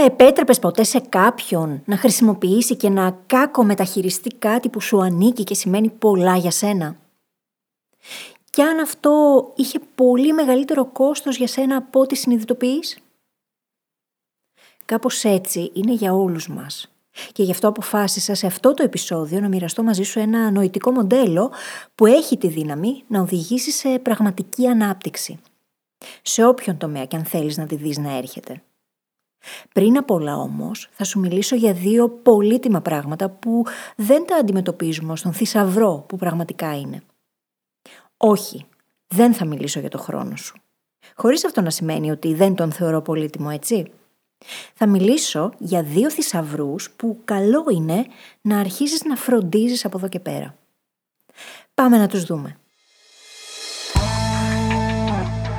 Θα επέτρεπες ποτέ σε κάποιον να χρησιμοποιήσει και να κάκο μεταχειριστεί κάτι που σου ανήκει και σημαίνει πολλά για σένα; Και αν αυτό είχε πολύ μεγαλύτερο κόστος για σένα από ό,τι συνειδητοποιείς; Κάπως έτσι είναι για όλους μας. Και γι' αυτό αποφάσισα σε αυτό το επεισόδιο να μοιραστώ μαζί σου ένα νοητικό μοντέλο που έχει τη δύναμη να οδηγήσει σε πραγματική ανάπτυξη. Σε όποιον τομέα και αν θέλεις να τη δεις να έρχεται. Πριν απ' όλα όμως θα σου μιλήσω για δύο πολύτιμα πράγματα που δεν τα αντιμετωπίζουμε ως τον θησαυρό που πραγματικά είναι. Όχι, δεν θα μιλήσω για το χρόνο σου. Χωρίς αυτό να σημαίνει ότι δεν τον θεωρώ πολύτιμο, έτσι. Θα μιλήσω για δύο θησαυρούς που καλό είναι να αρχίσεις να φροντίζεις από εδώ και πέρα. Πάμε να τους δούμε.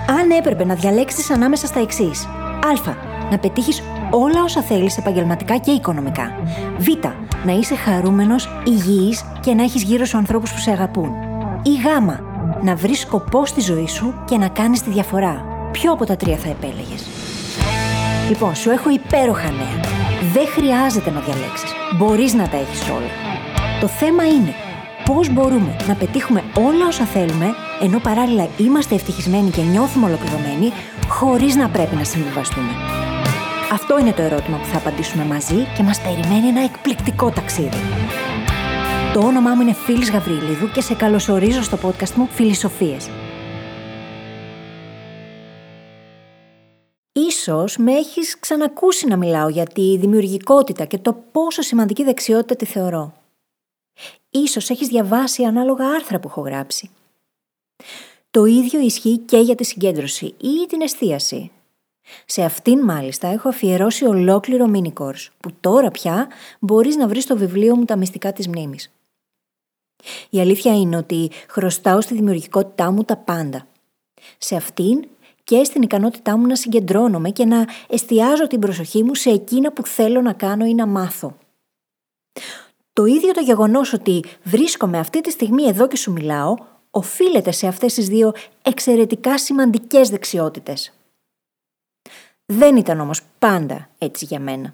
Αν έπρεπε να διαλέξεις ανάμεσα στα εξής. Α. Να πετύχεις όλα όσα θέλεις επαγγελματικά και οικονομικά. Β. Να είσαι χαρούμενος, υγιής και να έχεις γύρω σου ανθρώπους που σε αγαπούν. Ή Γ. Να βρεις σκοπό στη ζωή σου και να κάνεις τη διαφορά. Ποιο από τα τρία θα επέλεγες; Λοιπόν, σου έχω υπέροχα νέα. Δεν χρειάζεται να διαλέξεις. Μπορείς να τα έχεις όλα. Το θέμα είναι πώς μπορούμε να πετύχουμε όλα όσα θέλουμε, ενώ παράλληλα είμαστε ευτυχισμένοι και νιώθουμε ολοκληρωμένοι, χωρίς να πρέπει να συμβιβαστούμε. Αυτό είναι το ερώτημα που θα απαντήσουμε μαζί και μας περιμένει ένα εκπληκτικό ταξίδι. Το όνομά μου είναι Φίλης Γαβρίλιδου και σε καλωσορίζω στο podcast μου Φιλισοφίες. Ίσως με έχεις ξανακούσει να μιλάω για τη δημιουργικότητα και το πόσο σημαντική δεξιότητα τη θεωρώ. Ίσως έχεις διαβάσει ανάλογα άρθρα που έχω γράψει. Το ίδιο ισχύει και για τη συγκέντρωση ή την εστίαση. Σε αυτήν μάλιστα έχω αφιερώσει ολόκληρο mini course που τώρα πια μπορείς να βρεις στο βιβλίο μου «Τα μυστικά της μνήμης». Η αλήθεια είναι ότι χρωστάω στη δημιουργικότητά μου τα πάντα. Σε αυτήν και στην ικανότητά μου να συγκεντρώνομαι και να εστιάζω την προσοχή μου σε εκείνα που θέλω να κάνω ή να μάθω. Το ίδιο το γεγονός ότι βρίσκομαι αυτή τη στιγμή εδώ και σου μιλάω, οφείλεται σε αυτές τις δύο εξαιρετικά σημαντικές δεξιότητες. Δεν ήταν όμως πάντα έτσι για μένα.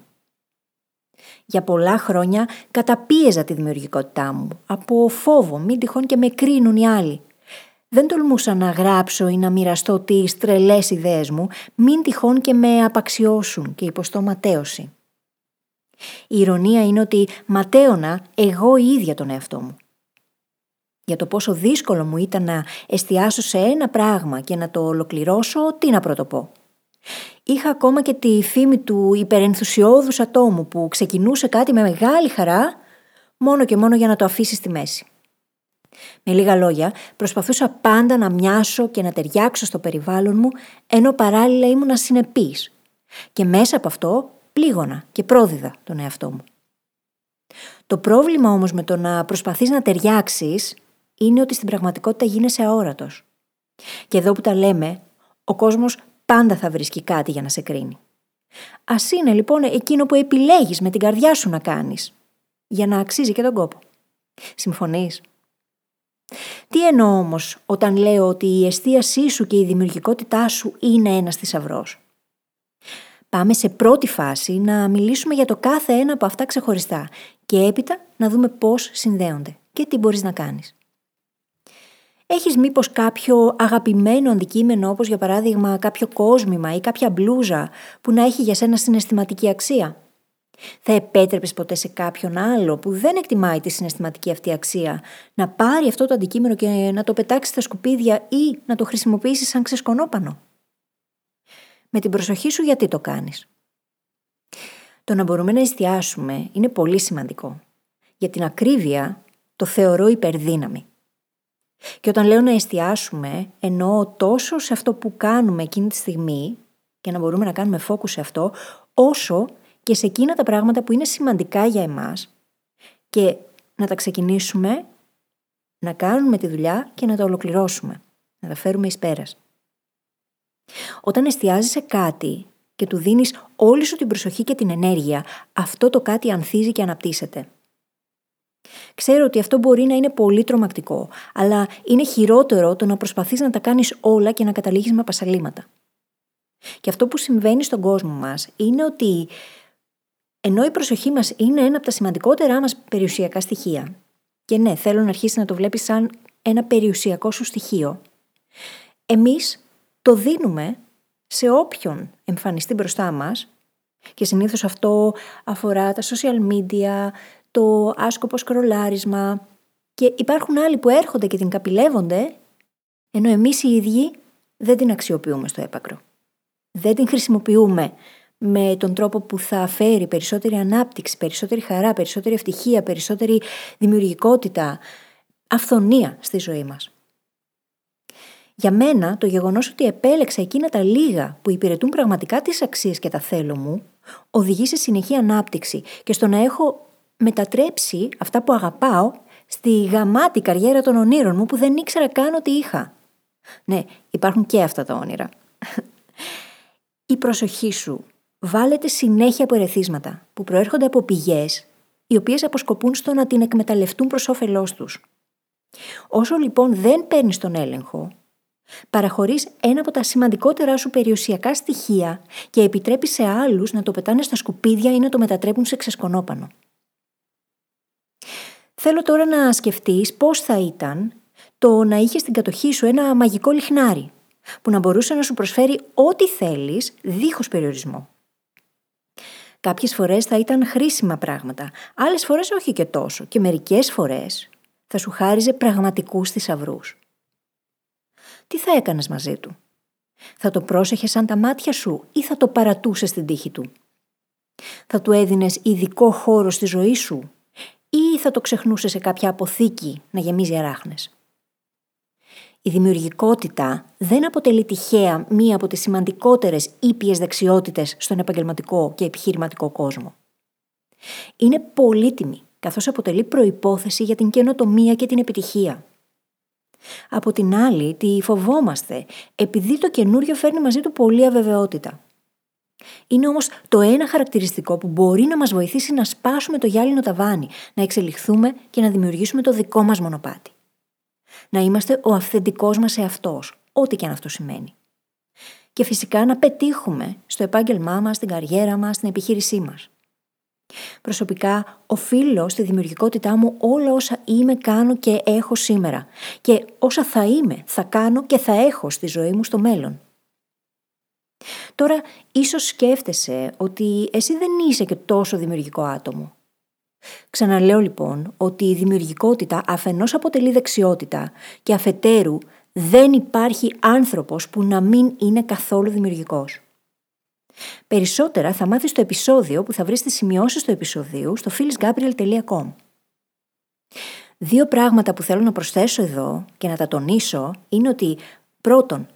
Για πολλά χρόνια καταπίεζα τη δημιουργικότητά μου, από φόβο, μην τυχόν και με κρίνουν οι άλλοι. Δεν τολμούσα να γράψω ή να μοιραστώ τις τρελές ιδέες μου, μην τυχόν και με απαξιώσουν και υποστώ ματέωση. Η ηρωνία είναι ότι ματέωνα εγώ η ίδια τον εαυτό μου. Για το πόσο δύσκολο μου ήταν να εστιάσω σε ένα πράγμα και να το ολοκληρώσω, τι να πρωτοπώ. Είχα ακόμα και τη φήμη του υπερενθουσιώδους ατόμου που ξεκινούσε κάτι με μεγάλη χαρά μόνο και μόνο για να το αφήσει στη μέση. Με λίγα λόγια, προσπαθούσα πάντα να μοιάσω και να ταιριάξω στο περιβάλλον μου, ενώ παράλληλα ήμουν ασυνεπής. Και μέσα από αυτό πλήγωνα και πρόδιδα τον εαυτό μου. Το πρόβλημα όμως με το να προσπαθείς να ταιριάξεις είναι ότι στην πραγματικότητα γίνεσαι αόρατος. Και εδώ που τα λέμε, ο κόσμος πάντα θα βρίσκει κάτι για να σε κρίνει. Ας είναι λοιπόν εκείνο που επιλέγεις με την καρδιά σου να κάνεις, για να αξίζει και τον κόπο. Συμφωνείς; Τι εννοώ όμως όταν λέω ότι η εστίασή σου και η δημιουργικότητά σου είναι ένα θησαυρός; Πάμε σε πρώτη φάση να μιλήσουμε για το κάθε ένα από αυτά ξεχωριστά και έπειτα να δούμε πώς συνδέονται και τι μπορείς να κάνεις. Έχεις μήπως κάποιο αγαπημένο αντικείμενο όπως για παράδειγμα κάποιο κόσμημα ή κάποια μπλούζα που να έχει για σένα συναισθηματική αξία; Θα επέτρεπες ποτέ σε κάποιον άλλο που δεν εκτιμάει τη συναισθηματική αυτή αξία να πάρει αυτό το αντικείμενο και να το πετάξει στα σκουπίδια ή να το χρησιμοποιήσει σαν ξεσκονόπανο; Με την προσοχή σου γιατί το κάνεις; Το να μπορούμε να εστιάσουμε είναι πολύ σημαντικό. Για την ακρίβεια το θεωρώ υπερδύναμη. Και όταν λέω να εστιάσουμε, εννοώ τόσο σε αυτό που κάνουμε εκείνη τη στιγμή και να μπορούμε να κάνουμε focus σε αυτό, όσο και σε εκείνα τα πράγματα που είναι σημαντικά για εμάς και να τα ξεκινήσουμε, να κάνουμε τη δουλειά και να τα ολοκληρώσουμε, να τα φέρουμε εις πέρας. Όταν εστιάζεις σε κάτι και του δίνεις όλη σου την προσοχή και την ενέργεια, αυτό το κάτι ανθίζει και αναπτύσσεται. Ξέρω ότι αυτό μπορεί να είναι πολύ τρομακτικό, αλλά είναι χειρότερο το να προσπαθείς να τα κάνεις όλα και να καταλήγεις με πασαλήματα. Και αυτό που συμβαίνει στον κόσμο μας είναι ότι ενώ η προσοχή μας είναι ένα από τα σημαντικότερά μας περιουσιακά στοιχεία και ναι, θέλω να αρχίσεις να το βλέπεις σαν ένα περιουσιακό σου στοιχείο, εμείς το δίνουμε σε όποιον εμφανιστεί μπροστά μας και συνήθως αυτό αφορά τα social media, το άσκοπο σκρολάρισμα και υπάρχουν άλλοι που έρχονται και την καπηλεύονται ενώ εμείς οι ίδιοι δεν την αξιοποιούμε στο έπακρο. Δεν την χρησιμοποιούμε με τον τρόπο που θα φέρει περισσότερη ανάπτυξη, περισσότερη χαρά, περισσότερη ευτυχία, περισσότερη δημιουργικότητα, αυθονία στη ζωή μας. Για μένα, το γεγονός ότι επέλεξα εκείνα τα λίγα που υπηρετούν πραγματικά τις αξίες και τα θέλω μου, οδηγεί σε συνεχή ανάπτυξη και στο να έχω μετατρέψει αυτά που αγαπάω στη γαμάτη καριέρα των ονείρων μου που δεν ήξερα καν ότι είχα. Ναι, υπάρχουν και αυτά τα όνειρα. Η προσοχή σου βάλετε συνέχεια από ερεθίσματα που προέρχονται από πηγές οι οποίες αποσκοπούν στο να την εκμεταλλευτούν προς όφελός τους. Όσο λοιπόν δεν παίρνεις τον έλεγχο, παραχωρείς ένα από τα σημαντικότερα σου περιουσιακά στοιχεία και επιτρέπεις σε άλλους να το πετάνε στα σκουπίδια ή να το μετατρέπουν σε ξεσκονόπανο. Θέλω τώρα να σκεφτείς πώς θα ήταν το να είχες στην κατοχή σου ένα μαγικό λιχνάρι που να μπορούσε να σου προσφέρει ό,τι θέλεις δίχως περιορισμό. Κάποιες φορές θα ήταν χρήσιμα πράγματα, άλλες φορές όχι και τόσο και μερικές φορές θα σου χάριζε πραγματικούς θησαυρούς. Τι θα έκανες μαζί του; Θα το πρόσεχες σαν τα μάτια σου ή θα το παρατούσες στην τύχη του; Θα του έδινες ειδικό χώρο στη ζωή σου; Ή θα το ξεχνούσε σε κάποια αποθήκη να γεμίζει αράχνες; Η δημιουργικότητα δεν αποτελεί τυχαία μία από τις σημαντικότερες ήπιες δεξιότητες στον επαγγελματικό και επιχειρηματικό κόσμο. Είναι πολύτιμη, καθώς αποτελεί προϋπόθεση για την καινοτομία και την επιτυχία. Από την άλλη, τη φοβόμαστε, επειδή το καινούριο φέρνει μαζί του πολλή αβεβαιότητα. Είναι όμως το ένα χαρακτηριστικό που μπορεί να μας βοηθήσει να σπάσουμε το γυάλινο ταβάνι, να εξελιχθούμε και να δημιουργήσουμε το δικό μας μονοπάτι να είμαστε ο αυθεντικός μας εαυτός, ό,τι και αν αυτό σημαίνει. Και φυσικά να πετύχουμε στο επάγγελμά μας, στην καριέρα μας, στην επιχείρησή μας. Προσωπικά οφείλω στη δημιουργικότητά μου όλα όσα είμαι, κάνω και έχω σήμερα και όσα θα είμαι, θα κάνω και θα έχω στη ζωή μου στο μέλλον. Τώρα, ίσως σκέφτεσαι ότι εσύ δεν είσαι και τόσο δημιουργικό άτομο. Ξαναλέω λοιπόν ότι η δημιουργικότητα αφενός αποτελεί δεξιότητα και αφετέρου δεν υπάρχει άνθρωπος που να μην είναι καθόλου δημιουργικός. Περισσότερα θα μάθεις στο επεισόδιο που θα βρεις τις σημειώσεις του επεισοδίου στο phyllisgabriel.com. Δύο πράγματα που θέλω να προσθέσω εδώ και να τα τονίσω είναι ότι πρώτον,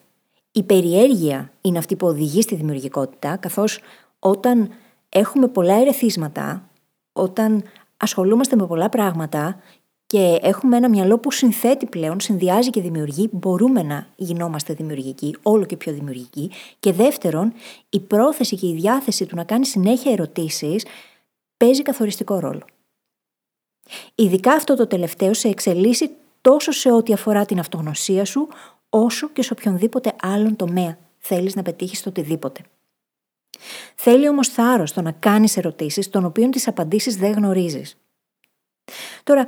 η περιέργεια είναι αυτή που οδηγεί στη δημιουργικότητα, καθώς όταν έχουμε πολλά ερεθίσματα, όταν ασχολούμαστε με πολλά πράγματα και έχουμε ένα μυαλό που συνθέτει πλέον, συνδυάζει και δημιουργεί, μπορούμε να γινόμαστε δημιουργικοί, όλο και πιο δημιουργικοί. Και δεύτερον, η πρόθεση και η διάθεση του να κάνεις συνέχεια ερωτήσεις παίζει καθοριστικό ρόλο. Ειδικά αυτό το τελευταίο σε εξελίσσει τόσο σε ό,τι αφορά την αυτογνωσία σου, όσο και σε οποιονδήποτε άλλον τομέα θέλεις να πετύχεις το οτιδήποτε. Θέλει όμως θάρρος το να κάνεις ερωτήσεις των οποίων τις απαντήσεις δεν γνωρίζεις. Τώρα,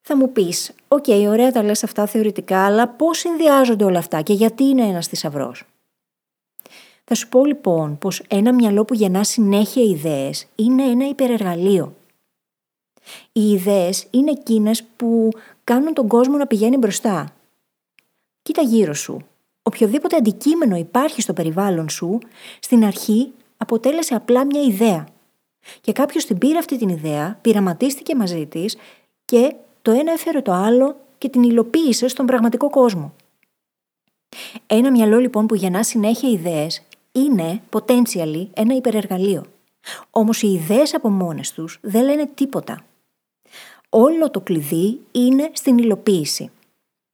θα μου πεις, οκ, okay, ωραία τα λες αυτά θεωρητικά, αλλά πώς συνδυάζονται όλα αυτά και γιατί είναι ένας θησαυρός; Θα σου πω λοιπόν πως ένα μυαλό που γεννά συνέχεια ιδέες είναι ένα υπερεργαλείο. Οι ιδέες είναι εκείνες που κάνουν τον κόσμο να πηγαίνει μπροστά. Κοίτα γύρω σου. Οποιοδήποτε αντικείμενο υπάρχει στο περιβάλλον σου, στην αρχή αποτέλεσε απλά μια ιδέα. Και κάποιος την πήρε αυτή την ιδέα, πειραματίστηκε μαζί της και το ένα έφερε το άλλο και την υλοποίησε στον πραγματικό κόσμο. Ένα μυαλό λοιπόν που γεννά συνέχεια ιδέες είναι potentially ένα υπερεργαλείο. Όμως οι ιδέες από μόνες τους δεν λένε τίποτα. Όλο το κλειδί είναι στην υλοποίηση.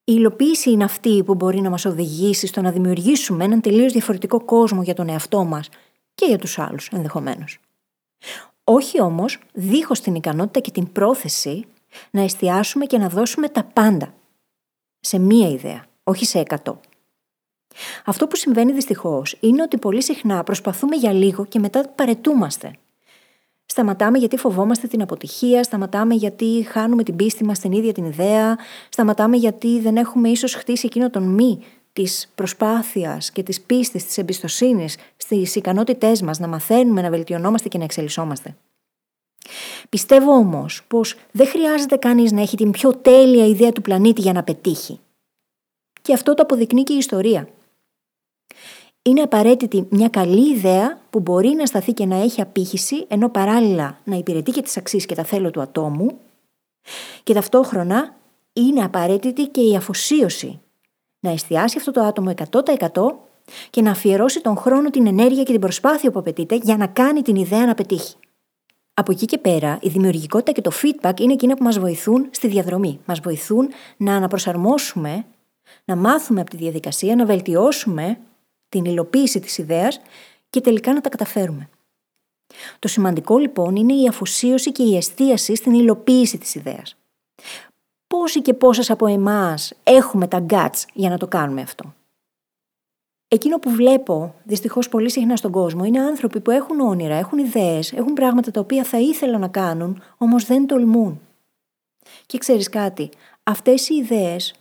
Η υλοποίηση είναι αυτή που μπορεί να μας οδηγήσει στο να δημιουργήσουμε έναν τελείως διαφορετικό κόσμο για τον εαυτό μας και για τους άλλους ενδεχομένως. Όχι όμως δίχως την ικανότητα και την πρόθεση να εστιάσουμε και να δώσουμε τα πάντα σε μία ιδέα, όχι σε εκατό. Αυτό που συμβαίνει δυστυχώς είναι ότι πολύ συχνά προσπαθούμε για λίγο και μετά παρετούμαστε. Σταματάμε γιατί φοβόμαστε την αποτυχία, σταματάμε γιατί χάνουμε την πίστη μας στην ίδια την ιδέα, σταματάμε γιατί δεν έχουμε ίσως χτίσει εκείνο τον μη της προσπάθειας και της πίστης, της εμπιστοσύνης στις ικανότητές μας να μαθαίνουμε, να βελτιωνόμαστε και να εξελισσόμαστε. Πιστεύω όμως πως δεν χρειάζεται κανείς να έχει την πιο τέλεια ιδέα του πλανήτη για να πετύχει. Και αυτό το αποδεικνύει και η ιστορία. Είναι απαραίτητη μια καλή ιδέα που μπορεί να σταθεί και να έχει απήχηση, ενώ παράλληλα να υπηρετεί και τις αξίες και τα θέλω του ατόμου. Και ταυτόχρονα είναι απαραίτητη και η αφοσίωση. Να εστιάσει αυτό το άτομο 100% και να αφιερώσει τον χρόνο, την ενέργεια και την προσπάθεια που απαιτείται για να κάνει την ιδέα να πετύχει. Από εκεί και πέρα, η δημιουργικότητα και το feedback είναι εκείνα που μας βοηθούν στη διαδρομή. Μας βοηθούν να αναπροσαρμόσουμε, να μάθουμε από τη διαδικασία, να βελτιώσουμε την υλοποίηση της ιδέας και τελικά να τα καταφέρουμε. Το σημαντικό λοιπόν είναι η αφοσίωση και η εστίαση στην υλοποίηση της ιδέας. Πόσοι και πόσες από εμάς έχουμε τα guts για να το κάνουμε αυτό; Εκείνο που βλέπω δυστυχώς πολύ συχνά στον κόσμο είναι άνθρωποι που έχουν όνειρα, έχουν ιδέες, έχουν πράγματα τα οποία θα ήθελαν να κάνουν, όμως δεν τολμούν. Και ξέρεις κάτι, αυτές οι ιδέες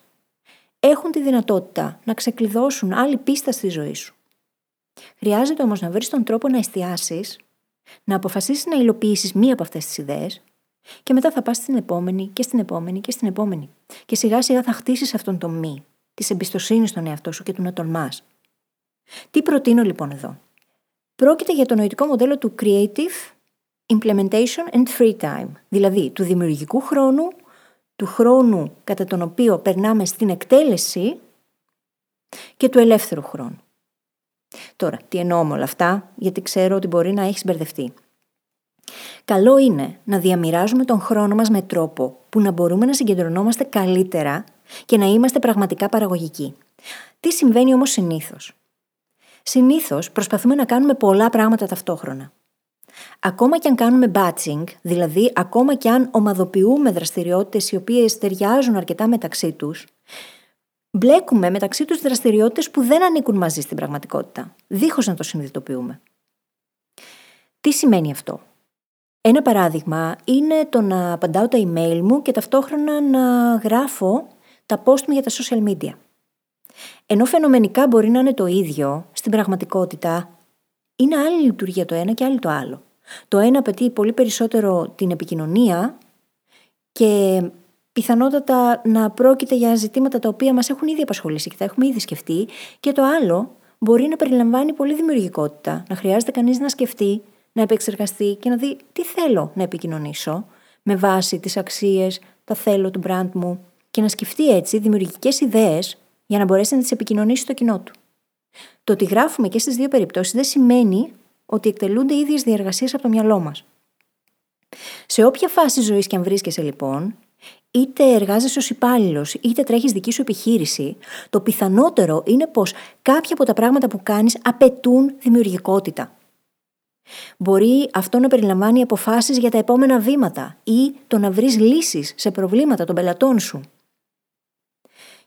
έχουν τη δυνατότητα να ξεκλειδώσουν άλλη πίστα στη ζωή σου. Χρειάζεται όμως να βρεις τον τρόπο να εστιάσεις, να αποφασίσεις να υλοποιήσεις μία από αυτές τις ιδέες και μετά θα πας στην επόμενη και στην επόμενη και στην επόμενη. Και σιγά σιγά θα χτίσεις αυτόν τον μη, της εμπιστοσύνης στον εαυτό σου και του να τολμάς. Τι προτείνω λοιπόν εδώ; Πρόκειται για το νοητικό μοντέλο του Creative Implementation and Free Time, δηλαδή του δημιουργικού χρόνου του χρόνου κατά τον οποίο περνάμε στην εκτέλεση και του ελεύθερου χρόνου. Τώρα, τι εννοώ με όλα αυτά, γιατί ξέρω ότι μπορεί να έχει μπερδευτεί. Καλό είναι να διαμοιράζουμε τον χρόνο μας με τρόπο που να μπορούμε να συγκεντρωνόμαστε καλύτερα και να είμαστε πραγματικά παραγωγικοί. Τι συμβαίνει όμως συνήθως; Συνήθως προσπαθούμε να κάνουμε πολλά πράγματα ταυτόχρονα. Ακόμα και αν κάνουμε batching, δηλαδή ακόμα και αν ομαδοποιούμε δραστηριότητες οι οποίες ταιριάζουν αρκετά μεταξύ τους, μπλέκουμε μεταξύ τους δραστηριότητες που δεν ανήκουν μαζί στην πραγματικότητα, δίχως να το συνειδητοποιούμε. Τι σημαίνει αυτό; Ένα παράδειγμα είναι το να απαντάω τα email μου και ταυτόχρονα να γράφω τα post μου για τα social media. Ενώ φαινομενικά μπορεί να είναι το ίδιο, στην πραγματικότητα είναι άλλη λειτουργία το ένα και άλλη το άλλο. Το ένα απαιτεί πολύ περισσότερο την επικοινωνία και πιθανότατα να πρόκειται για ζητήματα τα οποία μας έχουν ήδη απασχολήσει και τα έχουμε ήδη σκεφτεί και το άλλο μπορεί να περιλαμβάνει πολύ δημιουργικότητα, να χρειάζεται κανείς να σκεφτεί, να επεξεργαστεί και να δει τι θέλω να επικοινωνήσω με βάση τις αξίες, τα θέλω του brand μου και να σκεφτεί έτσι δημιουργικές ιδέες για να μπορέσει να τις επικοινωνήσει στο κοινό του. Το ότι γράφουμε και στις δύο περιπτώσεις δεν σημαίνει ότι εκτελούνται οι ίδιε διεργασίες από το μυαλό μας. Σε όποια φάση ζωής και αν βρίσκεσαι λοιπόν, είτε εργάζεσαι ως υπάλληλος, είτε τρέχεις δική σου επιχείρηση, το πιθανότερο είναι πως κάποια από τα πράγματα που κάνεις απαιτούν δημιουργικότητα. Μπορεί αυτό να περιλαμβάνει αποφάσεις για τα επόμενα βήματα ή το να βρεις λύσεις σε προβλήματα των πελατών σου.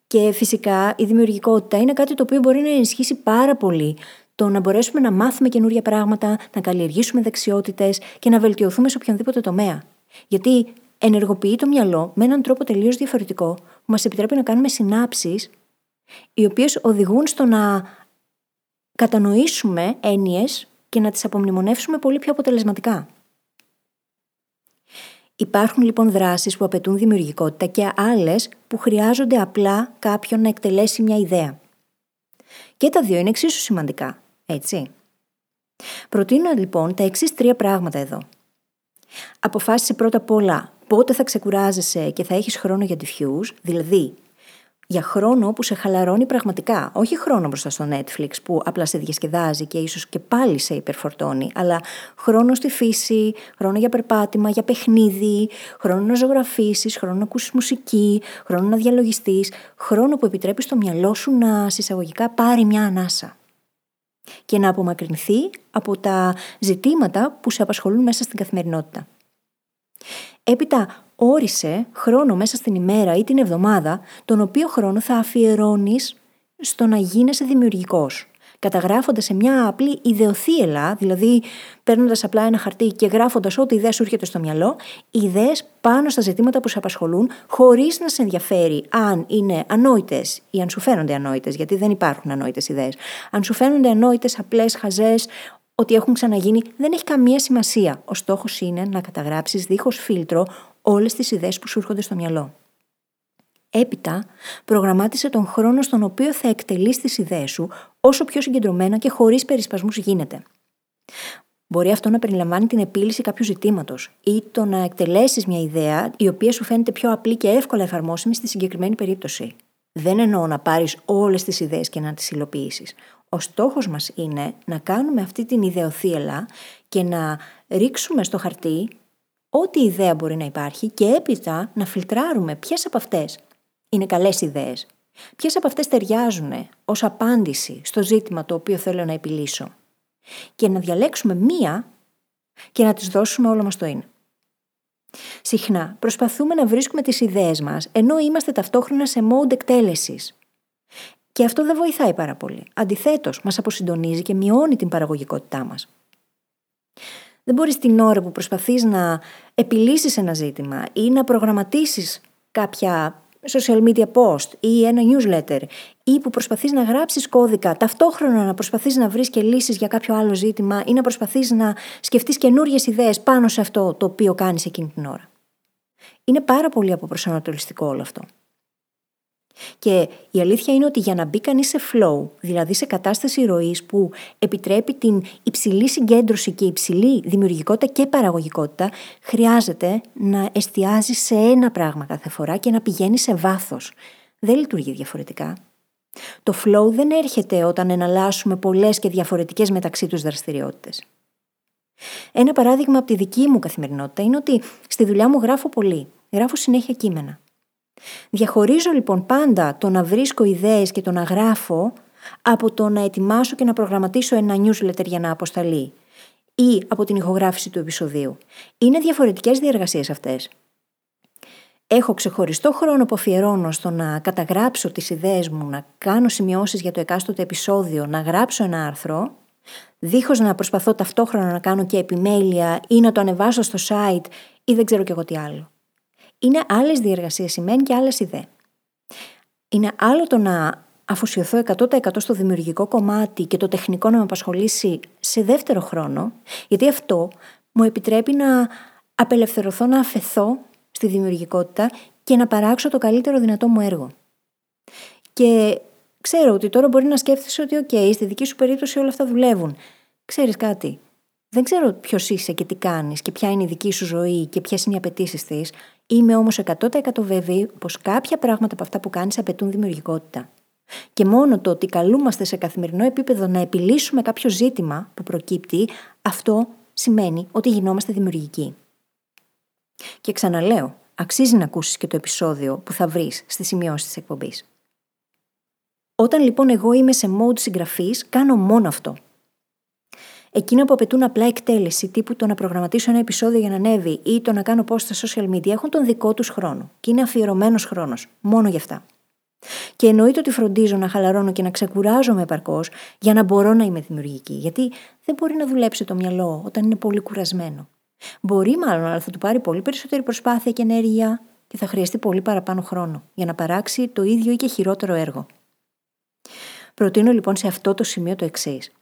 Και φυσικά η δημιουργικότητα είναι κάτι το οποίο μπορεί να ενισχύσει πάρα πολύ το να μπορέσουμε να μάθουμε καινούργια πράγματα, να καλλιεργήσουμε δεξιότητες και να βελτιωθούμε σε οποιονδήποτε τομέα. Γιατί ενεργοποιεί το μυαλό με έναν τρόπο τελείως διαφορετικό που μας επιτρέπει να κάνουμε συνάψεις οι οποίες οδηγούν στο να κατανοήσουμε έννοιες και να τις απομνημονεύσουμε πολύ πιο αποτελεσματικά. Υπάρχουν λοιπόν δράσεις που απαιτούν δημιουργικότητα και άλλες που χρειάζονται απλά κάποιον να εκτελέσει μια ιδέα. Και τα δύο είναι εξίσου σημαντικά. Έτσι. Προτείνω λοιπόν τα εξής τρία πράγματα εδώ. Αποφάσισε πρώτα απ' όλα πότε θα ξεκουράζεσαι και θα έχεις χρόνο για diffuse, δηλαδή για χρόνο που σε χαλαρώνει πραγματικά. Όχι χρόνο μπροστά στο Netflix που απλά σε διασκεδάζει και ίσως και πάλι σε υπερφορτώνει, αλλά χρόνο στη φύση, χρόνο για περπάτημα, για παιχνίδι, χρόνο να ζωγραφίσεις, χρόνο να ακούσεις μουσική, χρόνο να διαλογιστείς, χρόνο που επιτρέπει στο μυαλό σου να συσσαγωγικά πάρει μια ανάσα και να απομακρυνθεί από τα ζητήματα που σε απασχολούν μέσα στην καθημερινότητα. Έπειτα όρισε χρόνο μέσα στην ημέρα ή την εβδομάδα, τον οποίο χρόνο θα αφιερώνεις στο να γίνεσαι δημιουργικός καταγράφοντας σε μια απλή ιδεοθύελα, δηλαδή παίρνοντας απλά ένα χαρτί και γράφοντας ό,τι ιδέα σου έρχεται στο μυαλό, ιδέες πάνω στα ζητήματα που σε απασχολούν, χωρίς να σε ενδιαφέρει αν είναι ανόητες ή αν σου φαίνονται ανόητες, γιατί δεν υπάρχουν ανόητες ιδέες. Αν σου φαίνονται ανόητες, απλές, χαζές, ότι έχουν ξαναγίνει, δεν έχει καμία σημασία. Ο στόχος είναι να καταγράψεις δίχως φίλτρο όλες τις ιδέες που σου έρχονται στο μυαλό. Έπειτα, προγραμμάτισε τον χρόνο στον οποίο θα εκτελείς τις ιδέες σου όσο πιο συγκεντρωμένα και χωρίς περισπασμούς γίνεται. Μπορεί αυτό να περιλαμβάνει την επίλυση κάποιου ζητήματος ή το να εκτελέσεις μια ιδέα η οποία σου φαίνεται πιο απλή και εύκολα εφαρμόσιμη στη συγκεκριμένη περίπτωση. Δεν εννοώ να πάρεις όλες τις ιδέες και να τις υλοποιήσεις. Ο στόχος μας είναι να κάνουμε αυτή την ιδεοθύελα και να ρίξουμε στο χαρτί ό,τι ιδέα μπορεί να υπάρχει και έπειτα να φιλτράρουμε ποιες από αυτές είναι καλές ιδέες. Ποιες από αυτές ταιριάζουν ως απάντηση στο ζήτημα το οποίο θέλω να επιλύσω; Και να διαλέξουμε μία και να τις δώσουμε όλο μας το είναι. Συχνά προσπαθούμε να βρίσκουμε τις ιδέες μας ενώ είμαστε ταυτόχρονα σε mode εκτέλεσης. Και αυτό δεν βοηθάει πάρα πολύ. Αντιθέτως, μας αποσυντονίζει και μειώνει την παραγωγικότητά μας. Δεν μπορείς την ώρα που προσπαθείς να επιλύσεις ένα ζήτημα ή να προγραμματίσεις κάποια social media post ή ένα newsletter ή που προσπαθείς να γράψεις κώδικα, ταυτόχρονα να προσπαθείς να βρεις και λύσεις για κάποιο άλλο ζήτημα ή να προσπαθείς να σκεφτείς καινούριε ιδέες πάνω σε αυτό το οποίο κάνεις εκείνη την ώρα. Είναι πάρα πολύ αποπροσανατολιστικό όλο αυτό. Και η αλήθεια είναι ότι για να μπει κανείς σε flow, δηλαδή σε κατάσταση ροής που επιτρέπει την υψηλή συγκέντρωση και υψηλή δημιουργικότητα και παραγωγικότητα, χρειάζεται να εστιάζει σε ένα πράγμα κάθε φορά και να πηγαίνει σε βάθος. Δεν λειτουργεί διαφορετικά. Το flow δεν έρχεται όταν εναλλάσσουμε πολλές και διαφορετικές μεταξύ τους δραστηριότητες. Ένα παράδειγμα από τη δική μου καθημερινότητα είναι ότι στη δουλειά μου γράφω πολύ. Γράφω συνέχεια κείμενα. Διαχωρίζω λοιπόν πάντα το να βρίσκω ιδέες και το να γράφω από το να ετοιμάσω και να προγραμματίσω ένα newsletter για να αποσταλεί ή από την ηχογράφηση του επεισοδίου. Είναι διαφορετικές διεργασίες αυτές. Έχω ξεχωριστό χρόνο που αφιερώνω στο να καταγράψω τις ιδέες μου, να κάνω σημειώσεις για το εκάστοτε επεισόδιο, να γράψω ένα άρθρο, δίχως να προσπαθώ ταυτόχρονα να κάνω και επιμέλεια ή να το ανεβάσω στο site ή δεν ξέρω και εγώ τι άλλο είναι άλλες διεργασίες σημαίνει και άλλες ιδέε. Είναι άλλο το να αφοσιωθώ 100% στο δημιουργικό κομμάτι και το τεχνικό να με απασχολήσει σε δεύτερο χρόνο, γιατί αυτό μου επιτρέπει να απελευθερωθώ, να αφαιθώ στη δημιουργικότητα και να παράξω το καλύτερο δυνατό μου έργο. Και ξέρω ότι τώρα μπορεί να σκέφτεσαι ότι, OK, στη δική σου περίπτωση όλα αυτά δουλεύουν. Ξέρεις κάτι. Δεν ξέρω ποιος είσαι και τι κάνεις και ποια είναι η δική σου ζωή και ποιες είναι οι απαιτήσεις της. Είμαι όμως 100% βέβαιη πως κάποια πράγματα από αυτά που κάνεις απαιτούν δημιουργικότητα. Και μόνο το ότι καλούμαστε σε καθημερινό επίπεδο να επιλύσουμε κάποιο ζήτημα που προκύπτει, αυτό σημαίνει ότι γινόμαστε δημιουργικοί. Και ξαναλέω, αξίζει να ακούσεις και το επεισόδιο που θα βρεις στη σημειώση της εκπομπής. Όταν λοιπόν εγώ είμαι σε mode συγγραφής, κάνω μόνο αυτό. Εκείνα που απαιτούν απλά εκτέλεση, τύπου το να προγραμματίσω ένα επεισόδιο για να ανέβει ή το να κάνω post στα social media, έχουν τον δικό τους χρόνο. Και είναι αφιερωμένος χρόνος. Μόνο γι' αυτά. Και εννοείται ότι φροντίζω να χαλαρώνω και να ξεκουράζομαι επαρκώς για να μπορώ να είμαι δημιουργική. Γιατί δεν μπορεί να δουλέψει το μυαλό όταν είναι πολύ κουρασμένο. Μπορεί μάλλον, αλλά θα του πάρει πολύ περισσότερη προσπάθεια και ενέργεια και θα χρειαστεί πολύ παραπάνω χρόνο για να παράξει το ίδιο ή και χειρότερο έργο. Προτείνω λοιπόν σε αυτό το σημείο το εξής.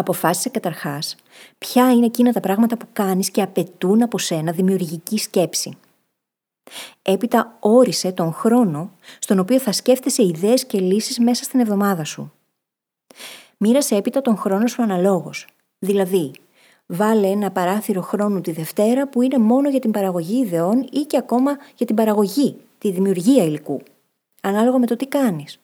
Αποφάσισε καταρχάς ποια είναι εκείνα τα πράγματα που κάνεις και απαιτούν από σένα δημιουργική σκέψη. Έπειτα όρισε τον χρόνο στον οποίο θα σκέφτεσαι ιδέες και λύσεις μέσα στην εβδομάδα σου. Μοίρασε έπειτα τον χρόνο σου αναλόγως. Δηλαδή, βάλε ένα παράθυρο χρόνου τη Δευτέρα που είναι μόνο για την παραγωγή ιδεών ή και ακόμα για την παραγωγή, τη δημιουργία υλικού. Ανάλογα με το τι κάνεις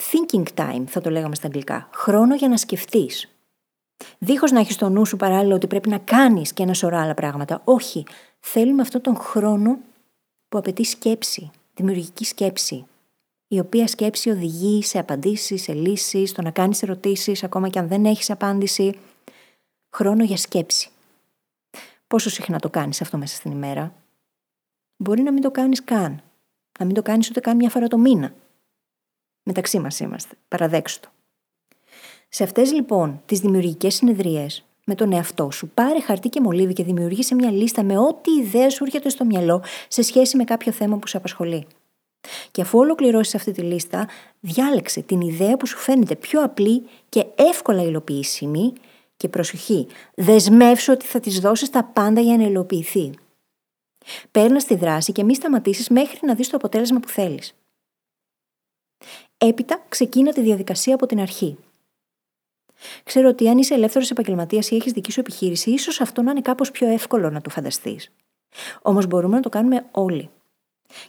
thinking time θα το λέγαμε στα αγγλικά, χρόνο για να σκεφτείς. Δίχως να έχεις στο νου σου παράλληλα ότι πρέπει να κάνεις και ένα σωρό άλλα πράγματα. Όχι, θέλουμε αυτόν τον χρόνο που απαιτεί σκέψη, δημιουργική σκέψη, η οποία σκέψη οδηγεί σε απαντήσεις, σε λύσεις, στο να κάνεις ερωτήσεις ακόμα και αν δεν έχεις απάντηση. Χρόνο για σκέψη. Πόσο συχνά το κάνεις αυτό μέσα στην ημέρα; Μπορεί να μην το κάνεις καν. Να μην το κάνεις ούτε καν μια φορά το μήνα. Μεταξύ μας είμαστε. Παραδέξου το. Σε αυτές λοιπόν τις δημιουργικές συνεδρίε με τον εαυτό σου, πάρε χαρτί και μολύβι και δημιουργήσε μια λίστα με ό,τι ιδέα σου έρχεται στο μυαλό σε σχέση με κάποιο θέμα που σε απασχολεί. Και αφού ολοκληρώσεις αυτή τη λίστα, διάλεξε την ιδέα που σου φαίνεται πιο απλή και εύκολα υλοποιήσιμη και προσοχή, δεσμεύσου ότι θα της δώσεις τα πάντα για να υλοποιηθεί. Παίρνας τη δράση και μη σταματήσεις μέχρι να δεις το αποτέλεσμα που θέλεις. Έπειτα, ξεκίνα τη διαδικασία από την αρχή. Ξέρω ότι αν είσαι ελεύθερος επαγγελματίας ή έχεις δική σου επιχείρηση, ίσως αυτό να είναι κάπως πιο εύκολο να το φανταστείς. Όμως μπορούμε να το κάνουμε όλοι.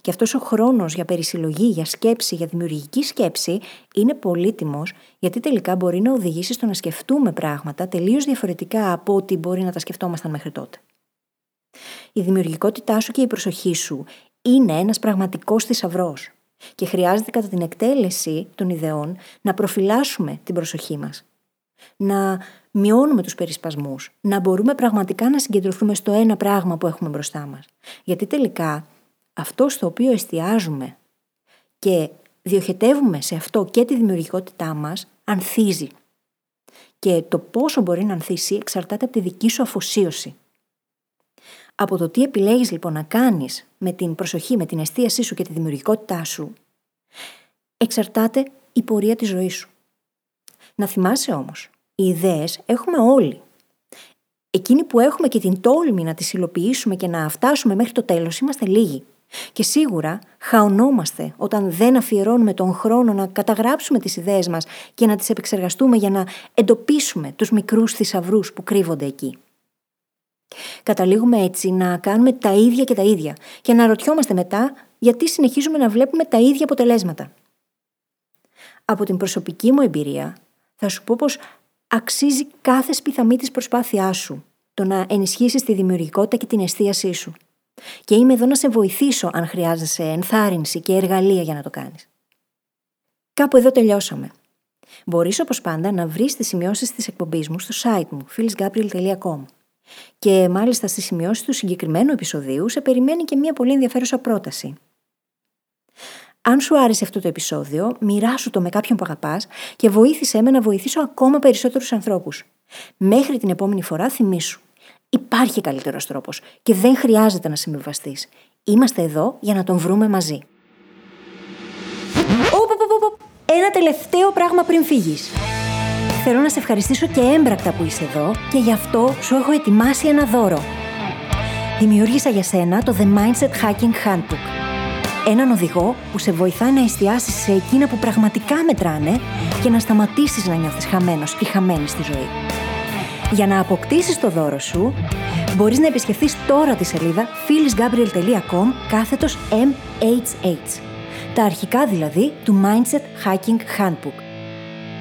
Και αυτός ο χρόνος για περισυλλογή, για σκέψη, για δημιουργική σκέψη είναι πολύτιμος, γιατί τελικά μπορεί να οδηγήσει στο να σκεφτούμε πράγματα τελείως διαφορετικά από ό,τι μπορεί να τα σκεφτόμασταν μέχρι τότε. Η δημιουργικότητά σου και η προσοχή σου είναι ένας πραγματικός θησαυρός. Και χρειάζεται κατά την εκτέλεση των ιδεών να προφυλάσσουμε την προσοχή μας. Να μειώνουμε τους περισπασμούς. Να μπορούμε πραγματικά να συγκεντρωθούμε στο ένα πράγμα που έχουμε μπροστά μας. Γιατί τελικά αυτό στο οποίο εστιάζουμε και διοχετεύουμε σε αυτό και τη δημιουργικότητά μας ανθίζει. Και το πόσο μπορεί να ανθίσει εξαρτάται από τη δική σου αφοσίωση. Από το τι επιλέγεις λοιπόν να κάνεις με την προσοχή, με την εστίασή σου και τη δημιουργικότητά σου, εξαρτάται η πορεία της ζωής σου. Να θυμάσαι όμως, οι ιδέες έχουμε όλοι. Εκείνοι που έχουμε και την τόλμη να τις υλοποιήσουμε και να φτάσουμε μέχρι το τέλος είμαστε λίγοι. Και σίγουρα χαονόμαστε όταν δεν αφιερώνουμε τον χρόνο να καταγράψουμε τις ιδέες μας και να τις επεξεργαστούμε για να εντοπίσουμε τους μικρούς θησαυρούς που κρύβονται εκεί. Καταλήγουμε έτσι να κάνουμε τα ίδια και τα ίδια και να ρωτιόμαστε μετά γιατί συνεχίζουμε να βλέπουμε τα ίδια αποτελέσματα. Από την προσωπική μου εμπειρία θα σου πω πως αξίζει κάθε σπιθαμή της προσπάθειάς σου το να ενισχύσεις τη δημιουργικότητα και την εστίασή σου. Και είμαι εδώ να σε βοηθήσω αν χρειάζεσαι ενθάρρυνση και εργαλεία για να το κάνεις. Κάπου εδώ τελειώσαμε. Μπορείς όπως πάντα να βρεις τις σημειώσεις της εκπομπής μου στο site μου phyllisgabriel.com και μάλιστα στις σημειώσεις του συγκεκριμένου επεισοδίου σε περιμένει και μια πολύ ενδιαφέρουσα πρόταση. Αν σου άρεσε αυτό το επεισόδιο, μοιράσου το με κάποιον που αγαπάς και βοήθησέ με να βοηθήσω ακόμα περισσότερους ανθρώπους. Μέχρι την επόμενη φορά, θυμήσου. Υπάρχει καλύτερος τρόπος και δεν χρειάζεται να συμβιβαστείς. Είμαστε εδώ για να τον βρούμε μαζί. Ένα τελευταίο πράγμα πριν φύγεις. Θέλω να σε ευχαριστήσω και έμπρακτα που είσαι εδώ και γι' αυτό σου έχω ετοιμάσει ένα δώρο. Δημιούργησα για σένα το The Mindset Hacking Handbook. Έναν οδηγό που σε βοηθάει να εστιάσεις σε εκείνα που πραγματικά μετράνε και να σταματήσεις να νιώθεις χαμένος ή χαμένη στη ζωή. Για να αποκτήσεις το δώρο σου, μπορείς να επισκεφθείς τώρα τη σελίδα phyllisgabriel.com κάθετος MHH. Τα αρχικά δηλαδή του Mindset Hacking Handbook.